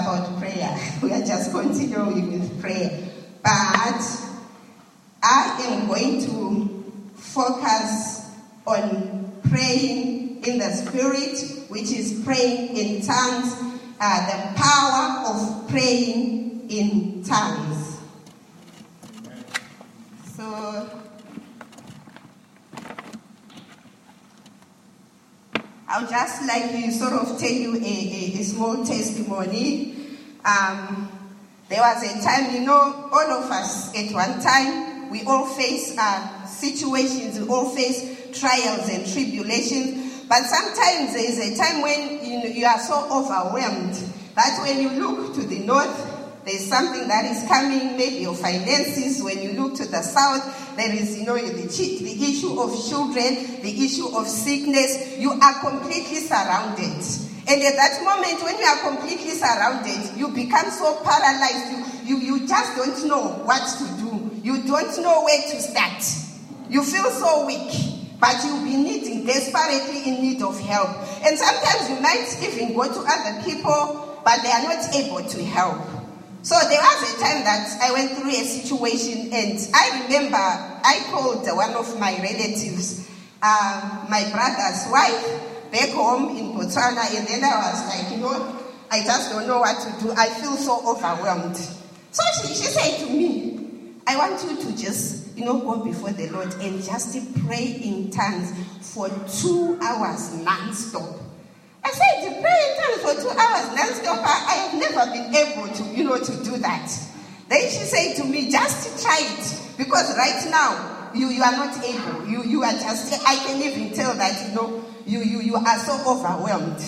about prayer. We are just continuing with prayer. But I am going to focus on praying in the spirit, which is praying in tongues, uh, the power of praying in tongues. So, I'll just like to sort of tell you a, a, a small testimony. Um, there was a time, you know, all of us at one time, we all face uh, situations, we all face trials and tribulations. But sometimes there is a time when you, know, you are so overwhelmed that when you look to the north, there's something that is coming, maybe your finances. When you look to the south, there is, you know, the, the issue of children, the issue of sickness. You are completely surrounded. And at that moment, when you are completely surrounded, you become so paralyzed. You, you, you just don't know what to do. You don't know where to start. You feel so weak but you'll be needing, desperately in need of help. And sometimes you might even go to other people, but they are not able to help. So there was a time that I went through a situation, and I remember I called one of my relatives, uh, my brother's wife, back home in Botswana, and then I was like, you know, I just don't know what to do. I feel so overwhelmed. So she, she said to me, I want you to just, you know, go before the Lord and just pray in tongues for two hours non-stop. I said, to pray in tongues for two hours non-stop, I, I have never been able to, you know, to do that. Then she said to me, just try it. Because right now, you, you are not able. You, you are just, I can even tell that, you know, you, you, you are so overwhelmed.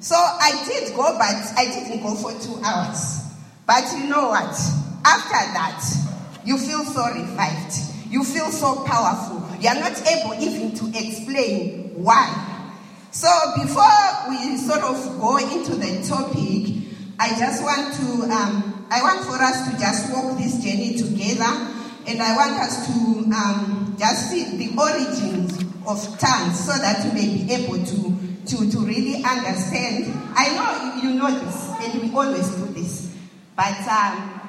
So I did go, but I didn't go for two hours. But you know what? After that, you feel so revived. You feel so powerful. You are not able even to explain why. So before we sort of go into the topic, I just want to, um, I want for us to just walk this journey together, and I want us to um, just see the origins of tongues so that we may be able to, to, to really understand. I know you know this, and we always do this, but um,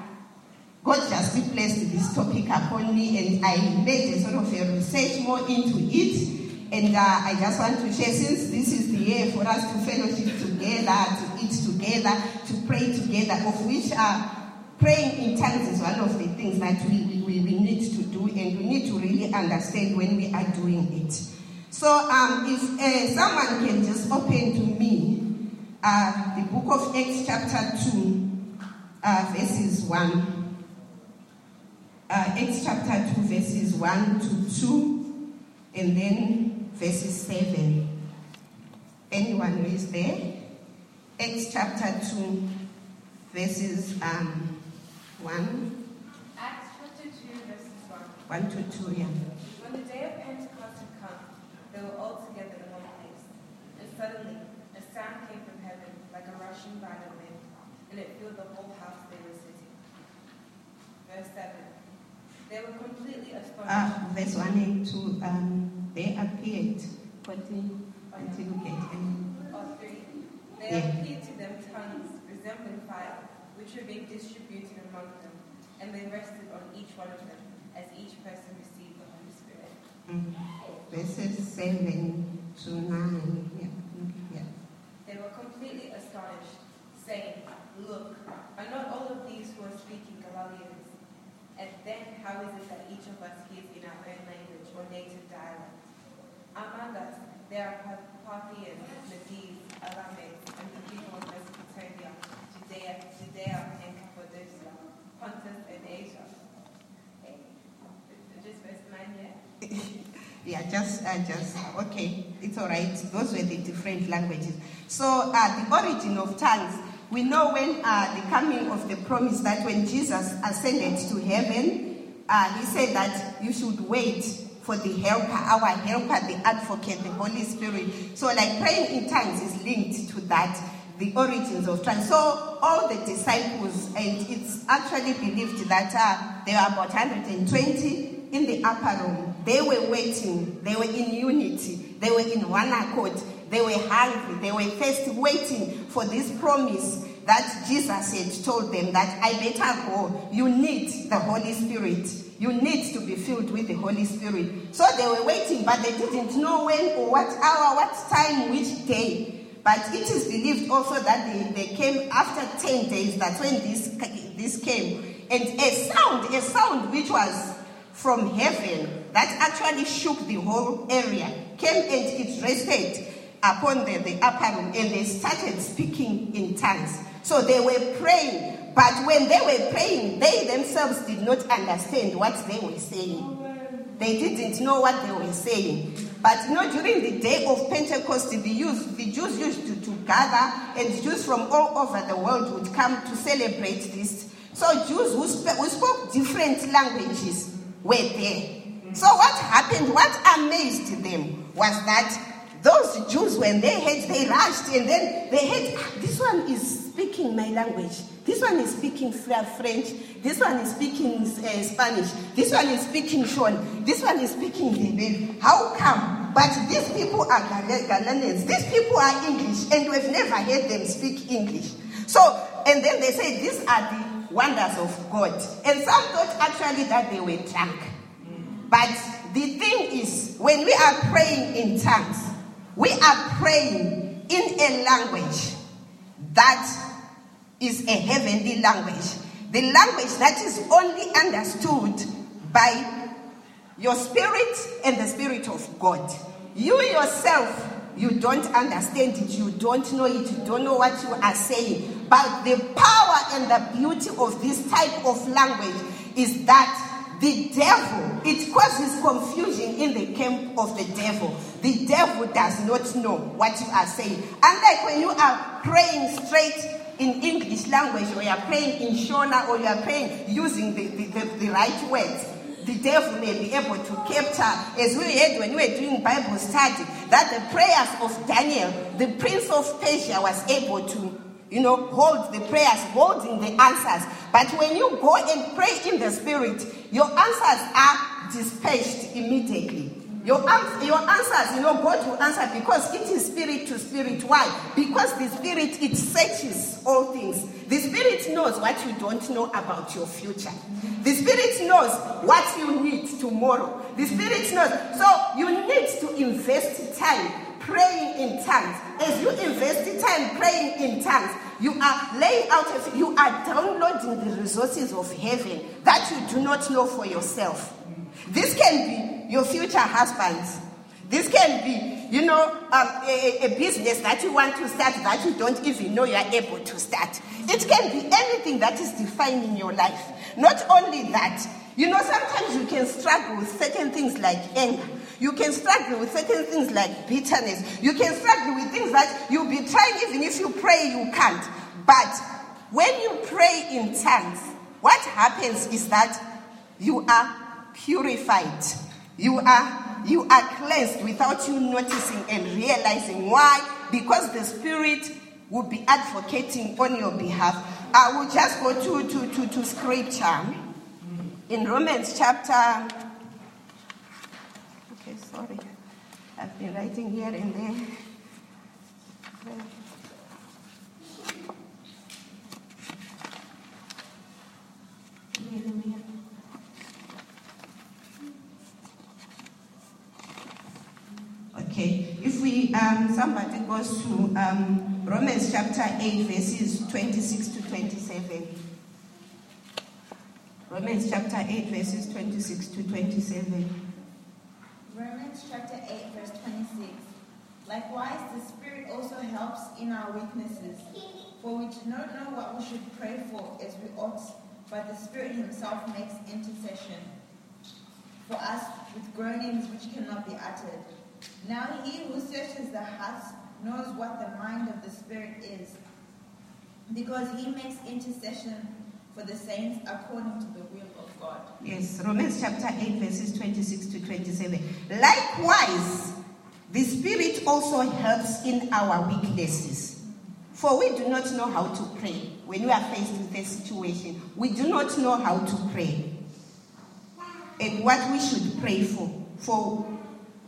God just placed this topic upon me, and I made a sort of a research more into it. And uh, I just want to share, since this is the year for us to fellowship together, to eat together, to pray together, of which uh, praying in tongues is one of the things that we, we, we need to do, and we need to really understand when we are doing it. So um, if uh, someone can just open to me uh, the book of Acts, chapter 2, uh, verses 1. Uh, Acts chapter 2, verses 1 to 2, and then verses 7. Anyone who is there? Acts chapter 2, verses um, 1. Acts chapter 2, verses 1. 1 to 2, yeah. When the day of Pentecost had come, they were all together in one place. And suddenly, a sound came from heaven like a rushing violent wind, and it filled the whole house they were sitting. Verse 7. They were completely astonished. Uh, verse 1 and 2. Um, they appeared. Continue until you get any. Or 3. They Yeah. appeared to them tongues resembling fire, which were being distributed among them, and they rested on each one of them as each person received the Holy Spirit. Mm. Verses 7 to 9. Yeah. yeah. They were completely astonished, saying, Look, are not all of these who are speaking Galileans? And then how is it that each of us hears in our own language or native dialect? Among us there are Parthians, Medes, Elamites, and the people of Mesopotamia, Judea, and Cappadocia, Pontus and Asia. Okay. Just verse 9 here. Yeah, just, uh, just, okay, it's all right. Those were the different languages. So, uh, the origin of tongues, we know when uh, the coming of the promise that when Jesus ascended to heaven, uh, he said that you should wait for the helper, our helper, the advocate, the Holy Spirit. So, like praying in tongues is linked to that, the origins of tongues. So, all the disciples, and it's actually believed that uh, there were about 120 in the upper room. They were waiting. They were in unity. They were in one accord. They were hungry. They were thirsty, waiting for this promise that Jesus had told them that I better go. You need the Holy Spirit. You need to be filled with the Holy Spirit. So they were waiting, but they didn't know when or what hour, what time, which day. But it is believed also that they, they came after 10 days. That's when this, this came. And a sound, a sound which was from heaven that actually shook the whole area came and it rested upon the, the upper room and they started speaking in tongues. So they were praying, but when they were praying, they themselves did not understand what they were saying. They didn't know what they were saying. But know, during the day of Pentecost, the Jews, the Jews used to, to gather, and Jews from all over the world would come to celebrate this. So Jews who, sp- who spoke different languages were there. So what happened, what amazed them was that those Jews, when they had, they rushed and then they had, "Ah, this one is speaking my language. This one is speaking French. This one is speaking uh, Spanish. This one is speaking Shona. This one is speaking Hebrew. How come? But these people are Galileans. These people are English and we've never heard them speak English. So, and then they say these are the wonders of God. And some thought actually that they were drunk. But the thing is, when we are praying in tongues, we are praying in a language that is a heavenly language. The language that is only understood by your spirit and the spirit of God. You yourself, you don't understand it, you don't know it, you don't know what you are saying. But the power and the beauty of this type of language is that the devil, it causes confusion in the camp of the devil. The devil does not know what you are saying. Unlike when you are praying straight in English language, or you are praying in Shona, or you are praying using the, the, the, the right words, the devil may be able to capture, as we heard when we were doing Bible study, that the prayers of Daniel, the prince of Persia, was able to you know, hold the prayers, holding the answers. But when you go and pray in the spirit, your answers are dispatched immediately. Your, your answers, you know, God will answer because it is spirit to spirit. Why? Because the spirit, it searches all things. The spirit knows what you don't know about your future. The spirit knows what you need tomorrow. The spirit knows. So you need to invest time praying in tongues. As you invest the time praying in tongues, you are laying out, you are downloading the resources of heaven that you do not know for yourself. This can be your future husbands. This can be, you know, um, a, a business that you want to start that you don't even know you are able to start. It can be anything that is defining your life. Not only that, you know, sometimes you can struggle with certain things like anger. You can struggle with certain things like bitterness. You can struggle with things that you'll be trying, even if you pray, you can't. But when you pray in tongues, what happens is that you are purified. You are you are cleansed without you noticing and realizing why. Because the Spirit will be advocating on your behalf. I will just go to, to, to, to scripture in Romans chapter. Sorry. I've been writing here and there. Okay, if we um, somebody goes to um, Romans chapter 8, verses 26 to 27. Romans chapter 8, verses 26 to 27. Chapter 8, verse 26. Likewise, the Spirit also helps in our weaknesses, for we do not know what we should pray for as we ought, but the Spirit Himself makes intercession for us with groanings which cannot be uttered. Now He who searches the hearts knows what the mind of the Spirit is, because He makes intercession for the saints according to the will God. Yes, Romans chapter 8, verses 26 to 27. Likewise, the Spirit also helps in our weaknesses. For we do not know how to pray when we are faced with a situation. We do not know how to pray. And what we should pray for. For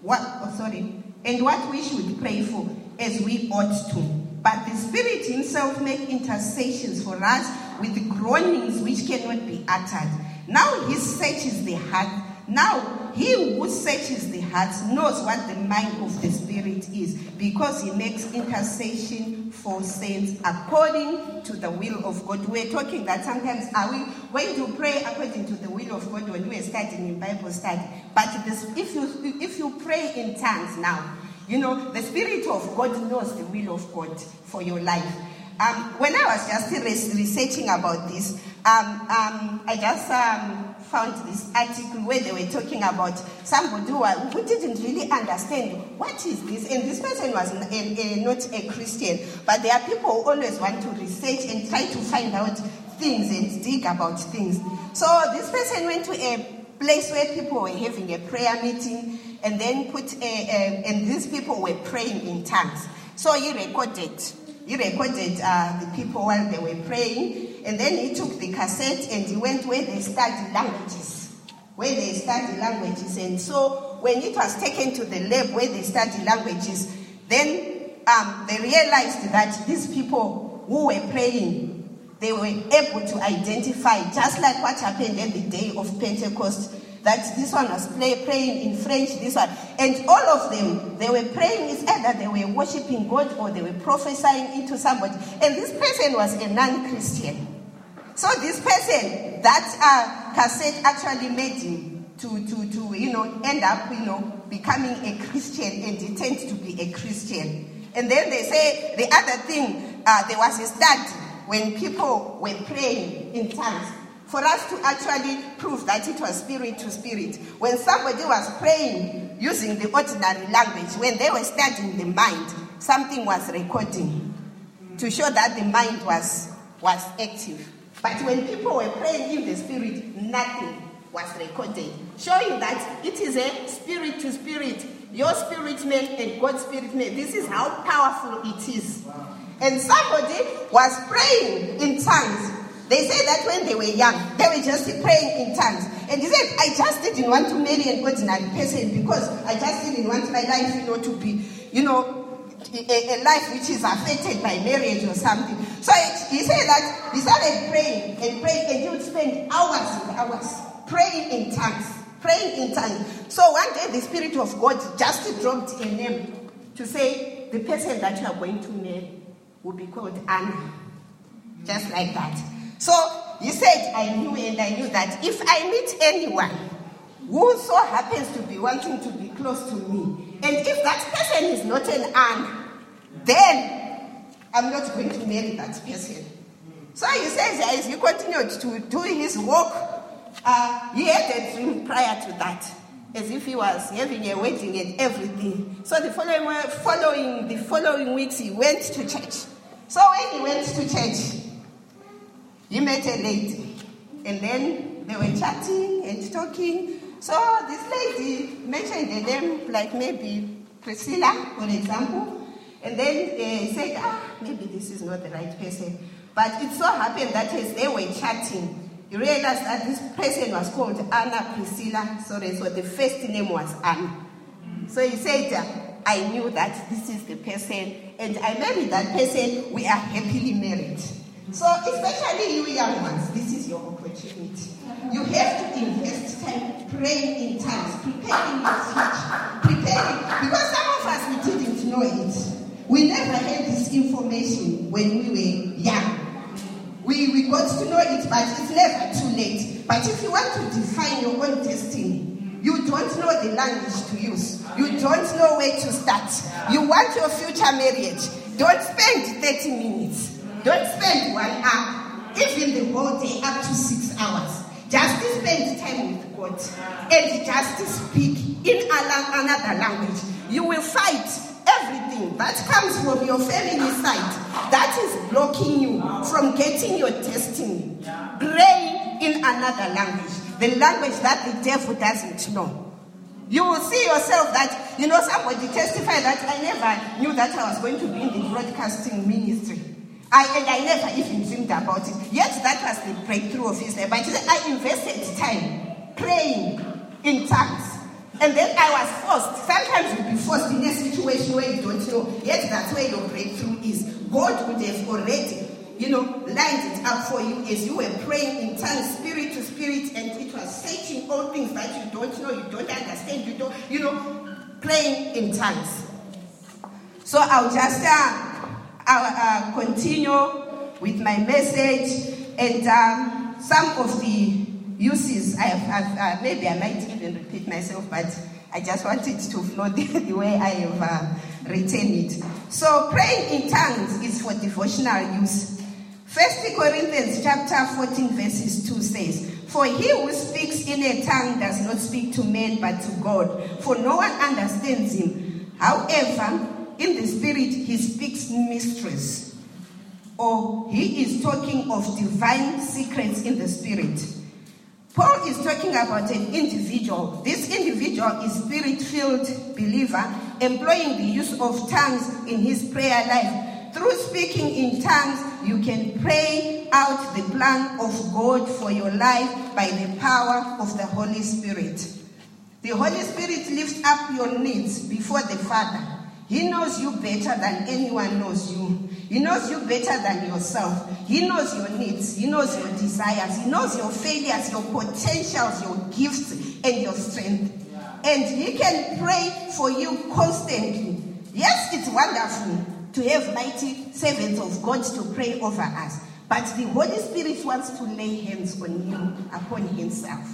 what, oh, sorry. And what we should pray for as we ought to. But the Spirit Himself makes intercessions for us with groanings which cannot be uttered. Now He searches the heart. Now He who searches the hearts knows what the mind of the Spirit is, because He makes intercession for saints according to the will of God. We're talking that sometimes are we going to pray according to the will of God when we're studying in Bible study? But this, if you if you pray in tongues now, you know, the Spirit of God knows the will of God for your life. Um, when I was just researching about this, I just um, found this article where they were talking about somebody who, who didn't really understand what is this. And this person was a, a, not a Christian, but there are people who always want to research and try to find out things and dig about things. So this person went to a place where people were having a prayer meeting and then put a, a, and these people were praying in tongues. So he recorded he recorded uh, the people while they were praying, and then he took the cassette and he went where they study languages, where they study languages. And so when it was taken to the lab where they study languages, then um, they realized that these people who were praying, they were able to identify, just like what happened at the day of Pentecost, that this one was play, praying in French, this one. And all of them, they were praying, it's either they were worshiping God or they were prophesying into somebody. And this person was a non Christian. So this person, that uh, cassette actually made him to, to, to, you know, end up, you know, becoming a Christian and he turned to be a Christian. And then they say the other thing, uh, there was a study when people were praying in tongues for us to actually prove that it was spirit to spirit. When somebody was praying using the ordinary language, when they were studying the mind, something was recording to show that the mind was, was active. But when people were praying in the spirit, nothing was recorded, showing that it is a spirit to spirit. Your spirit man and God's spirit man. This is how powerful it is. And somebody was praying in tongues they say that when they were young, they were just praying in tongues. And he said, I just didn't want to marry an ordinary person because I just didn't want my life, you know, to be, you know, a, a life which is affected by marriage or something. So he said that he started praying and praying, and he would spend hours and hours praying in tongues, praying in tongues. So one day the Spirit of God just dropped a name to say, the person that you are going to marry will be called Anna. Just like that. So he said, I knew and I knew that if I meet anyone who so happens to be wanting to be close to me, and if that person is not an Anna, then I'm not going to marry that person. So he says, as he continued to do his work, uh, he had a dream prior to that, as if he was having a wedding and everything. So the following, following, the following weeks, he went to church. So when he went to church, he met a lady, and then they were chatting and talking. So this lady mentioned a name like maybe Priscilla, for example, and then they said, ah, maybe this is not the right person. But it so happened that as they were chatting, you realized that this person was called Anna Priscilla. Sorry, so the first name was Anna. So he said, I knew that this is the person, and I married that person. We are happily married. So, especially you young ones, this is your opportunity. You have to invest time praying in tongues, preparing your future, preparing. Because some of us, we didn't know it. We never had this information when we were young. We, we got to know it, but it's never too late. But if you want to define your own destiny, you don't know the language to use. You don't know where to start. You want your future marriage. Don't spend 30 minutes. Don't spend one hour, even the whole day, up to six hours. Just spend time with God and just speak in another language. You will fight everything that comes from your family side that is blocking you from getting your destiny. Praying in another language, the language that the devil doesn't know. You will see yourself that, you know, somebody testified that I never knew that I was going to be in the broadcasting ministry. I, and I never even dreamed about it. Yet that was the breakthrough of his life. But I invested time praying in tongues. And then I was forced. Sometimes you'll be forced in a situation where you don't know. Yet that's where your breakthrough is. God would have already, you know, lined it up for you as you were praying in tongues, spirit to spirit, and it was searching all things that you don't know, you don't understand, you don't, you know, praying in tongues. So I'll just uh, I'll, uh, continue with my message and um, some of the uses I have, I've, uh, maybe I might even repeat myself, but I just wanted to flow the, the way I have uh, written it. So praying in tongues is for devotional use. First Corinthians chapter 14 verses 2 says, For he who speaks in a tongue does not speak to men but to God, for no one understands him. However, in the spirit he speaks mysteries. Or he is talking of divine secrets in the spirit. Paul is talking about an individual. This individual is spirit-filled believer employing the use of tongues in his prayer life. Through speaking in tongues, you can pray out the plan of God for your life by the power of the Holy Spirit. The Holy Spirit lifts up your needs before the Father. He knows you better than anyone knows you. He knows you better than yourself. He knows your needs. He knows your desires. He knows your failures, your potentials, your gifts, and your strength. And He can pray for you constantly. Yes, it's wonderful to have mighty servants of God to pray over us. But the Holy Spirit wants to lay hands on you, upon Himself.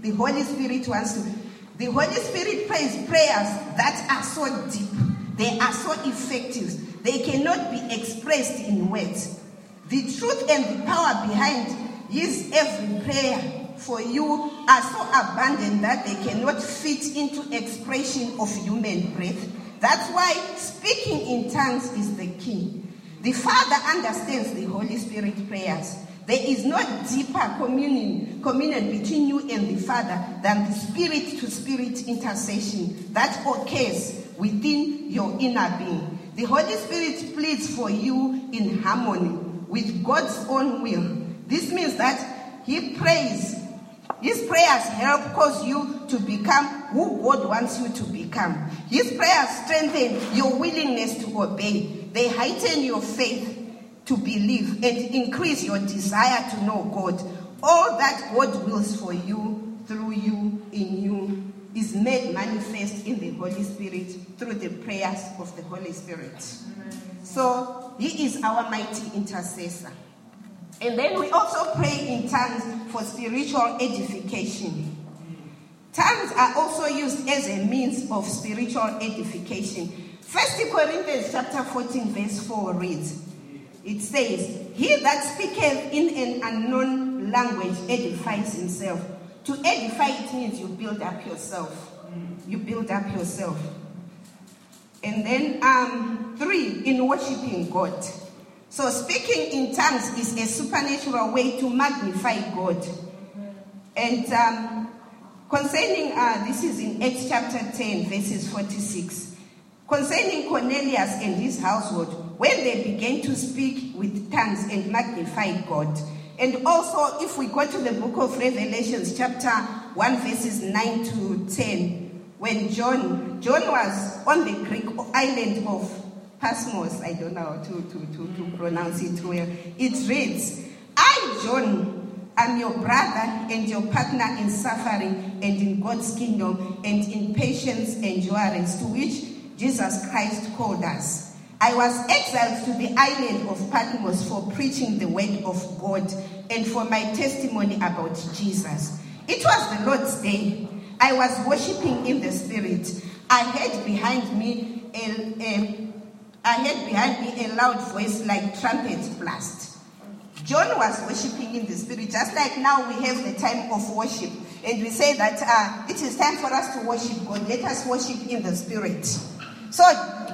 The Holy Spirit wants to. The Holy Spirit prays prayers that are so deep, they are so effective, they cannot be expressed in words. The truth and the power behind His every prayer for you are so abundant that they cannot fit into expression of human breath. That's why speaking in tongues is the key. The Father understands the Holy Spirit prayers. There is no deeper communion, communion between you and the Father than the spirit to spirit intercession that occurs within your inner being. The Holy Spirit pleads for you in harmony with God's own will. This means that He prays. His prayers help cause you to become who God wants you to become. His prayers strengthen your willingness to obey. They heighten your faith to believe and increase your desire to know God. All that God wills for you, through you, is made manifest in the Holy Spirit through the prayers of the Holy Spirit. So, He is our mighty intercessor. And then we also pray in tongues for spiritual edification. Tongues are also used as a means of spiritual edification. First Corinthians chapter 14, verse 4 reads, it says, He that speaketh in an unknown language edifies himself. To edify it means you build up yourself. You build up yourself. And then um, three, in worshiping God. So speaking in tongues is a supernatural way to magnify God. And um, concerning, uh, this is in Acts chapter 10, verses 46. Concerning Cornelius and his household, when they began to speak with tongues and magnify God. And also, if we go to the book of Revelations, chapter 1, verses 9 to 10, when John, John was on the Greek island of Patmos, I don't know how to, to, to, to pronounce it well. It reads, I, John, am your brother and your partner in suffering and in God's kingdom and in patience and endurance, to which Jesus Christ called us. I was exiled to the island of Patmos for preaching the word of God and for my testimony about Jesus. It was the Lord's day. I was worshiping in the Spirit. I heard behind me a, a I heard behind me a loud voice like trumpet blast. John was worshiping in the spirit, just like now we have the time of worship. And we say that uh, it is time for us to worship God. Let us worship in the spirit. So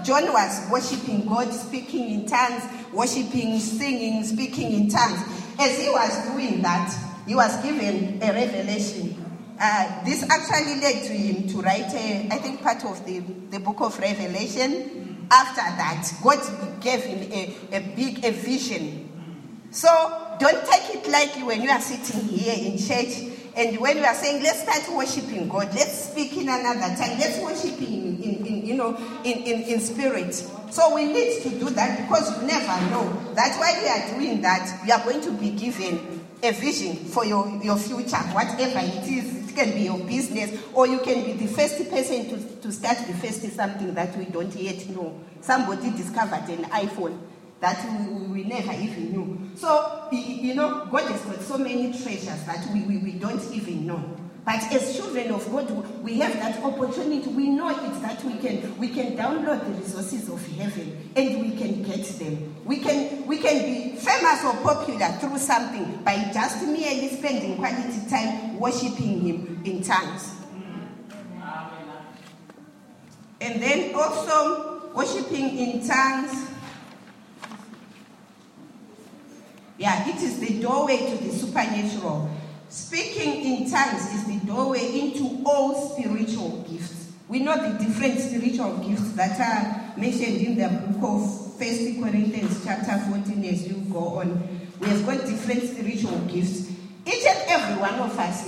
John was worshiping God, speaking in tongues, worshiping, singing, speaking in tongues. As he was doing that, he was given a revelation. Uh, this actually led to him to write, a, I think, part of the, the book of Revelation. After that, God gave him a, a big a vision. So don't take it lightly when you are sitting here in church and when you are saying, let's start worshiping God, let's speak in another tongue, let's worship in know, in, in, in spirit. So we need to do that because you never know. That's why we are doing that. You are going to be given a vision for your, your future, whatever it is. It can be your business, or you can be the first person to, to start the first something that we don't yet know. Somebody discovered an iPhone that we, we, never even knew. So, you know, God has got so many treasures that we, we, we don't even know. But as children of God, we have that opportunity. We know it that we can we can download the resources of heaven and we can get them. We can we can be famous or popular through something by just merely spending quality time worshiping Him in tongues. And then also worshiping in tongues. Yeah, it is the doorway to the supernatural. Speaking in tongues is the doorway into all spiritual gifts. We know the different spiritual gifts that are mentioned in the book of First Corinthians chapter 14 as you go on. We have got different spiritual gifts. Each and every one of us,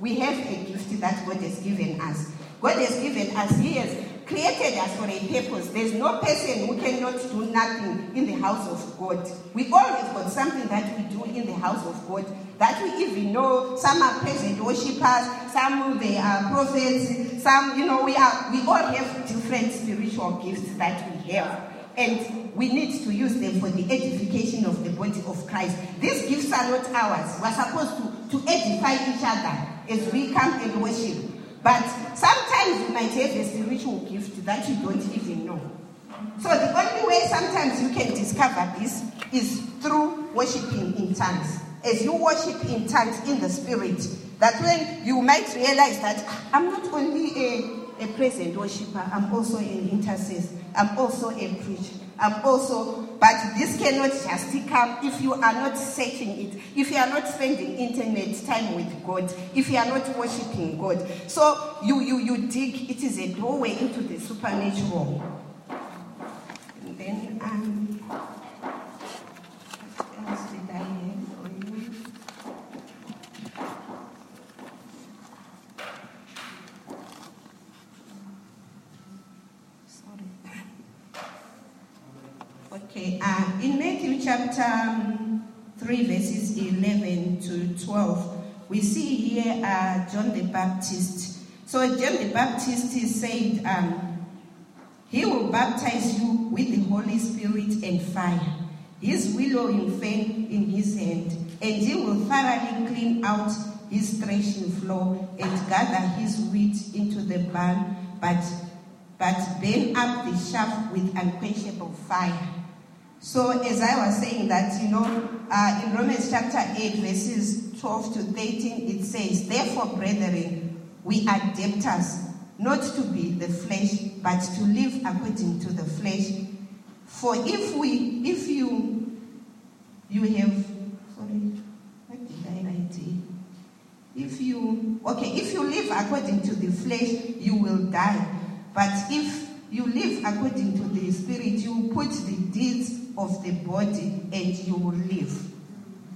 we have a gift that God has given us. God has given us, He has created us for a purpose. There's no person who cannot do nothing in the house of God. We all have got something that we do in the house of God that we even know. Some are present worshippers, some they are prophets, some, you know, we are we all have different spiritual gifts that we have. And we need to use them for the edification of the body of Christ. These gifts are not ours. We're supposed to, to edify each other as we come and worship. But sometimes you might have a spiritual gift that you don't even know. So the only way sometimes you can discover this is through worshiping in tongues. As you worship in tongues in the spirit, that when you might realize that I'm not only a, a present worshiper, I'm also an intercessor, I'm also a preacher, I'm also, but this cannot just come if you are not searching it, if you are not spending internet time with God, if you are not worshiping God. So you you you dig, it is a doorway into the supernatural. And then um what else did I have for you? Sorry. Okay, uh, in Matthew chapter um, 3, verses 11 to 12, we see here uh, John the Baptist. So, John the Baptist is saying, um, He will baptize you with the Holy Spirit and fire. His winnowing fan in his hand, and he will thoroughly clean out his threshing floor and gather his wheat into the barn, but, but burn up the chaff with unquenchable fire. So, as I was saying that, you know, uh, in Romans chapter 8, verses 12 to 13, it says, Therefore, brethren, we are debtors, not to be the flesh, but to live according to the flesh. For if we, if you, you have, sorry, what did I write here? If you, okay, if you live according to the flesh, you will die. But if you live according to the spirit, you put the deeds of the body and you will live.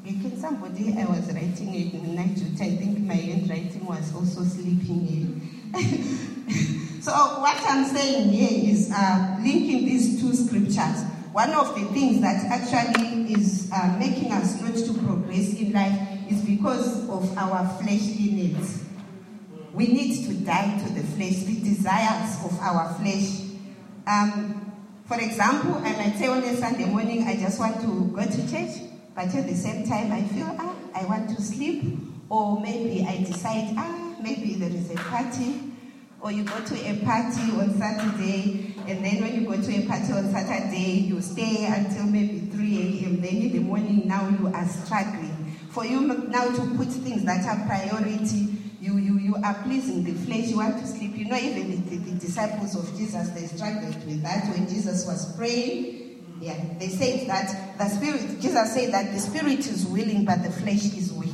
Okay, Can somebody, I was writing it in night to I think my handwriting was also sleeping in. so what I'm saying here is uh, linking these two scriptures. One of the things that actually is uh, making us not to progress in life is because of our fleshly needs. We need to die to the flesh, the desires of our flesh. Um, for example, I might say on a Sunday morning, I just want to go to church, but at the same time, I feel, ah, I want to sleep. Or maybe I decide, ah, maybe there is a party. Or you go to a party on Saturday, and then when you go to a party on Saturday, you stay until maybe 3 a.m. Then in the morning, now you are struggling. For you now to put things that are priority, you, you, you are pleasing the flesh, you want to sleep. You know, even the, the disciples of Jesus, they struggled with that when Jesus was praying. Yeah, they said that the spirit, Jesus said that the spirit is willing, but the flesh is weak.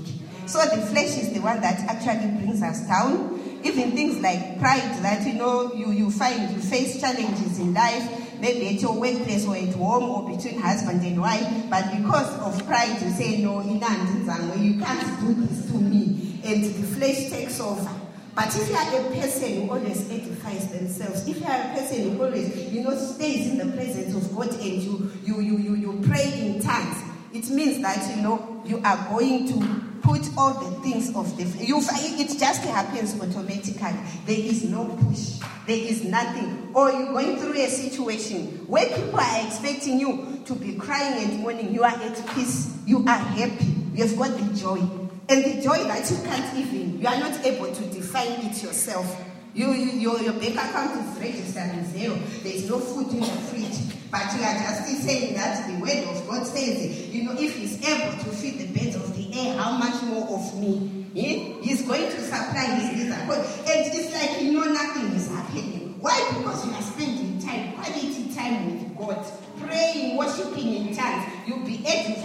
So the flesh is the one that actually brings us down. Even things like pride, that you know, you, you find you face challenges in life, maybe at your workplace or at home or between husband and wife, but because of pride, you say, No, you can't do this to me. And the flesh takes over. But if you are a person who always edifies themselves, if you are a person who always, you know, stays in the presence of God and you you you you, you pray in tongues, it means that you know you are going to put all the things of the you it just happens automatically. There is no push, there is nothing. Or you're going through a situation where people are expecting you to be crying and mourning. You are at peace, you are happy, you have got the joy. And the joy that you can't even, you are not able to define it yourself. You, you, your, your bank account is registered in zero. There is no food in the fridge. But you are just saying that the word of God says, you know, if he's able to feed the birds of the air, how much more of me? Eh? He's going to supply his needs. And it's like you know nothing is happening. Why? Because you are spending time, quality time with God, praying, worshiping in tongues. You'll be refreshed.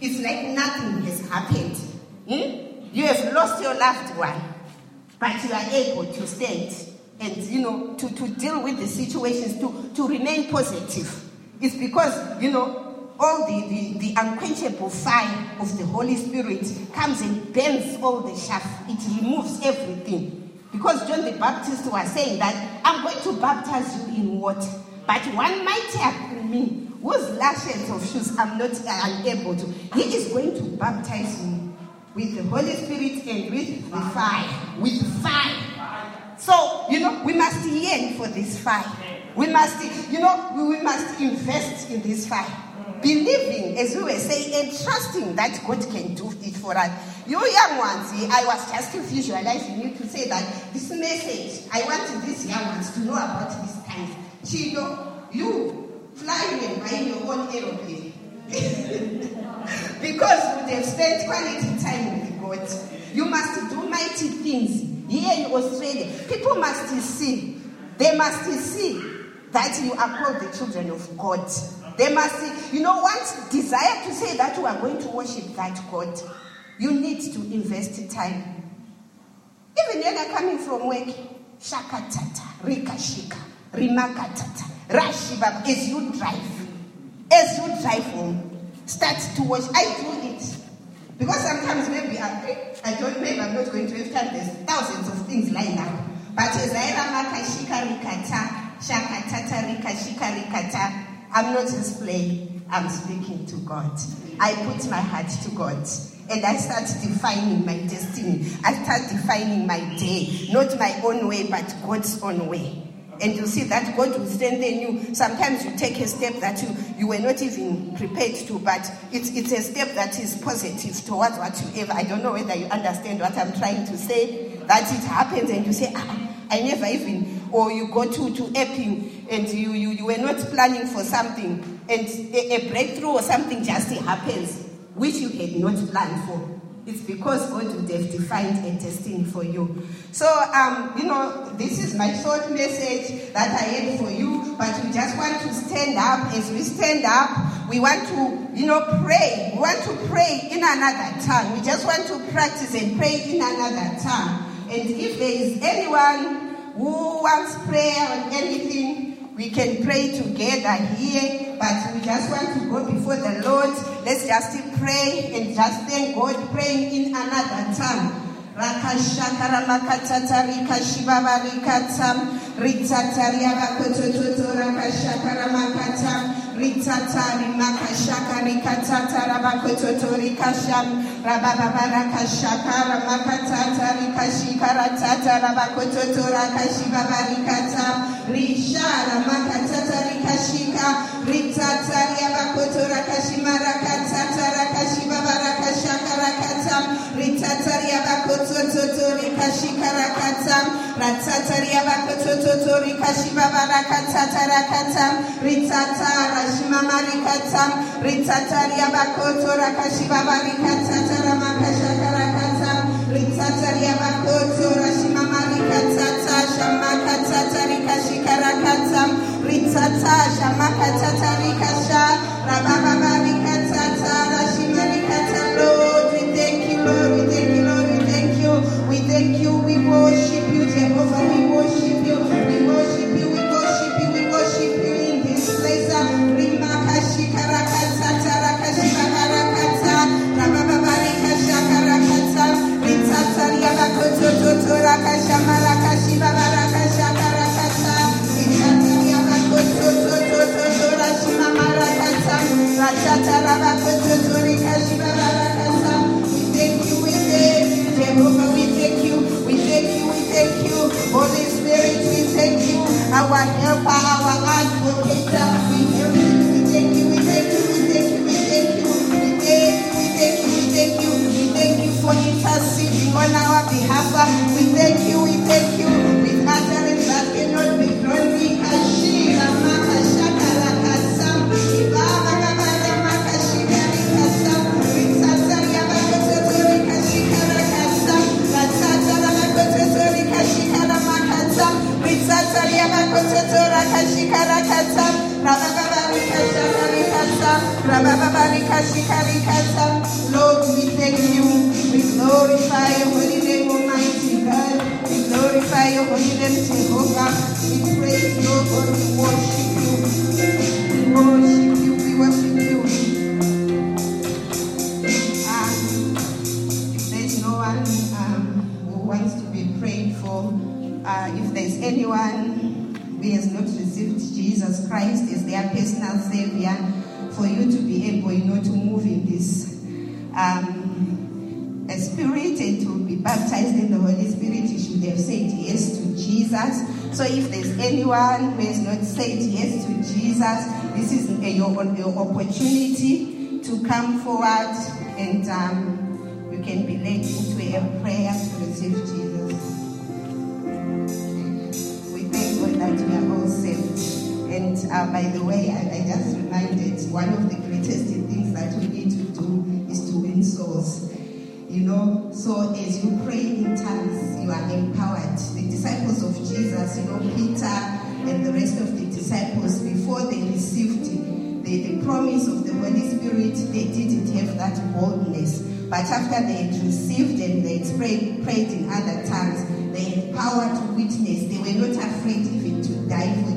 It's like nothing has happened. Hmm? You have lost your loved one, but you are able to stand and you know to, to deal with the situations, to, to remain positive. It's because, you know, all the, the, the unquenchable fire of the Holy Spirit comes and burns all the chaff. It removes everything. Because John the Baptist was saying that I'm going to baptize you in water, but one mightier in me, whose lashes of shoes I'm not unable to, he is going to baptize me with the Holy Spirit and with the fire. With fire. So, you know, we must yearn for this fire. We must, you know, we must invest in this fire. Believing, as we were saying, and trusting that God can do it for us. You young ones, I was just visualizing you to say that this message, I want these young ones to know about these times. Chido, you flying buying your own aeroplane. because you have spent quality time with God. You must do mighty things here in Australia. People must see. They must see that you are called the children of God. They must see. You know, once desire to say that you are going to worship that God, you need to invest time. Even when you're coming from work, shaka tata, rika shika, shakatata, rikashika, rashibab, as you drive, as you drive home, start to watch. I do it. Because sometimes maybe I, I don't maybe I'm not going to have time. There's thousands of things lying up. But as I makashika rikata, shakatata rikashika rikata, I'm not just playing, I'm speaking to God. I put my heart to God. And I start defining my destiny. I start defining my day. Not my own way, but God's own way. And you see that God will strengthen you. Sometimes you take a step that you, you were not even prepared to, but it's, it's a step that is positive towards what you ever. I don't know whether you understand what I'm trying to say. That it happens and you say, ah, I never even, or you go to, to Epping and you, you, you were not planning for something and a, a breakthrough or something just happens, which you had not planned for. It's because God would have defined a destiny for you. So, um, you know, this is my short message that I had for you, but we just want to stand up. As we stand up, we want to, you know, pray. We want to pray in another tongue. We just want to practice and pray in another tongue. And if there is anyone who wants prayer on anything, we can pray together here, but we just want to go before the Lord. Let's just pray and just thank God, praying in another tongue. Rakashakara makatata rikashibaba rikatam ritataria bakotototo rakashakara makatam ritatari makashaka rikatata rabakototo rikasham rababa rakashakara makatata rikashikara tata rabakototo rakashibaba rikatam rishara makatata rikashika ritataria bakoto rakashima bakoto totori kashikarakata ratataria bakototori kashibabarakatata rakata ritata rashimamarikata ritataria bakoto rakashibabarikatata ramakashakarakata ritataria bakoto rashimamarikatata shamakatata rikashikarakata ritata shamakatata rikasha rabababarikatata because we have encountered. Lord, we thank you. We glorify your holy name, Almighty God. We glorify your holy name, Jehovah. We praise you, God. We worship you. We worship you. We worship you. Um, there's no one um, who wants to be prayed for. Uh, if there's anyone who has not received Jesus Christ, personal Savior, for you to be able, you know, to move in this um, spirit and to be baptized in the Holy Spirit, you should have said yes to Jesus. So if there's anyone who has not said yes to Jesus, this is a, your, your opportunity to come forward and um, you can be led into a prayer to receive Jesus. We thank God that we are all saved. And uh, by the way, I, I just reminded one of the greatest things that we need to do is to win souls. You know, so as you pray in tongues, you are empowered. The disciples of Jesus, you know, Peter and the rest of the disciples, before they received the, the promise of the Holy Spirit, they didn't have that boldness. But after they had received and they had prayed, prayed in other tongues, they had power to witness. They were not afraid even to die.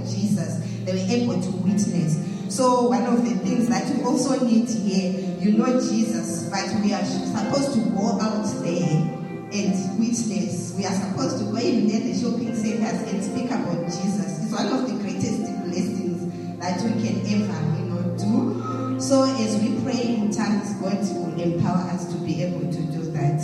They were able to witness. So one of the things that you also need here, you know Jesus, but we are supposed to go out there and witness. We are supposed to go even at the shopping centers and speak about Jesus. It's one of the greatest blessings that we can ever, you know, do. So as we pray in tongues, God will empower us to be able to do that.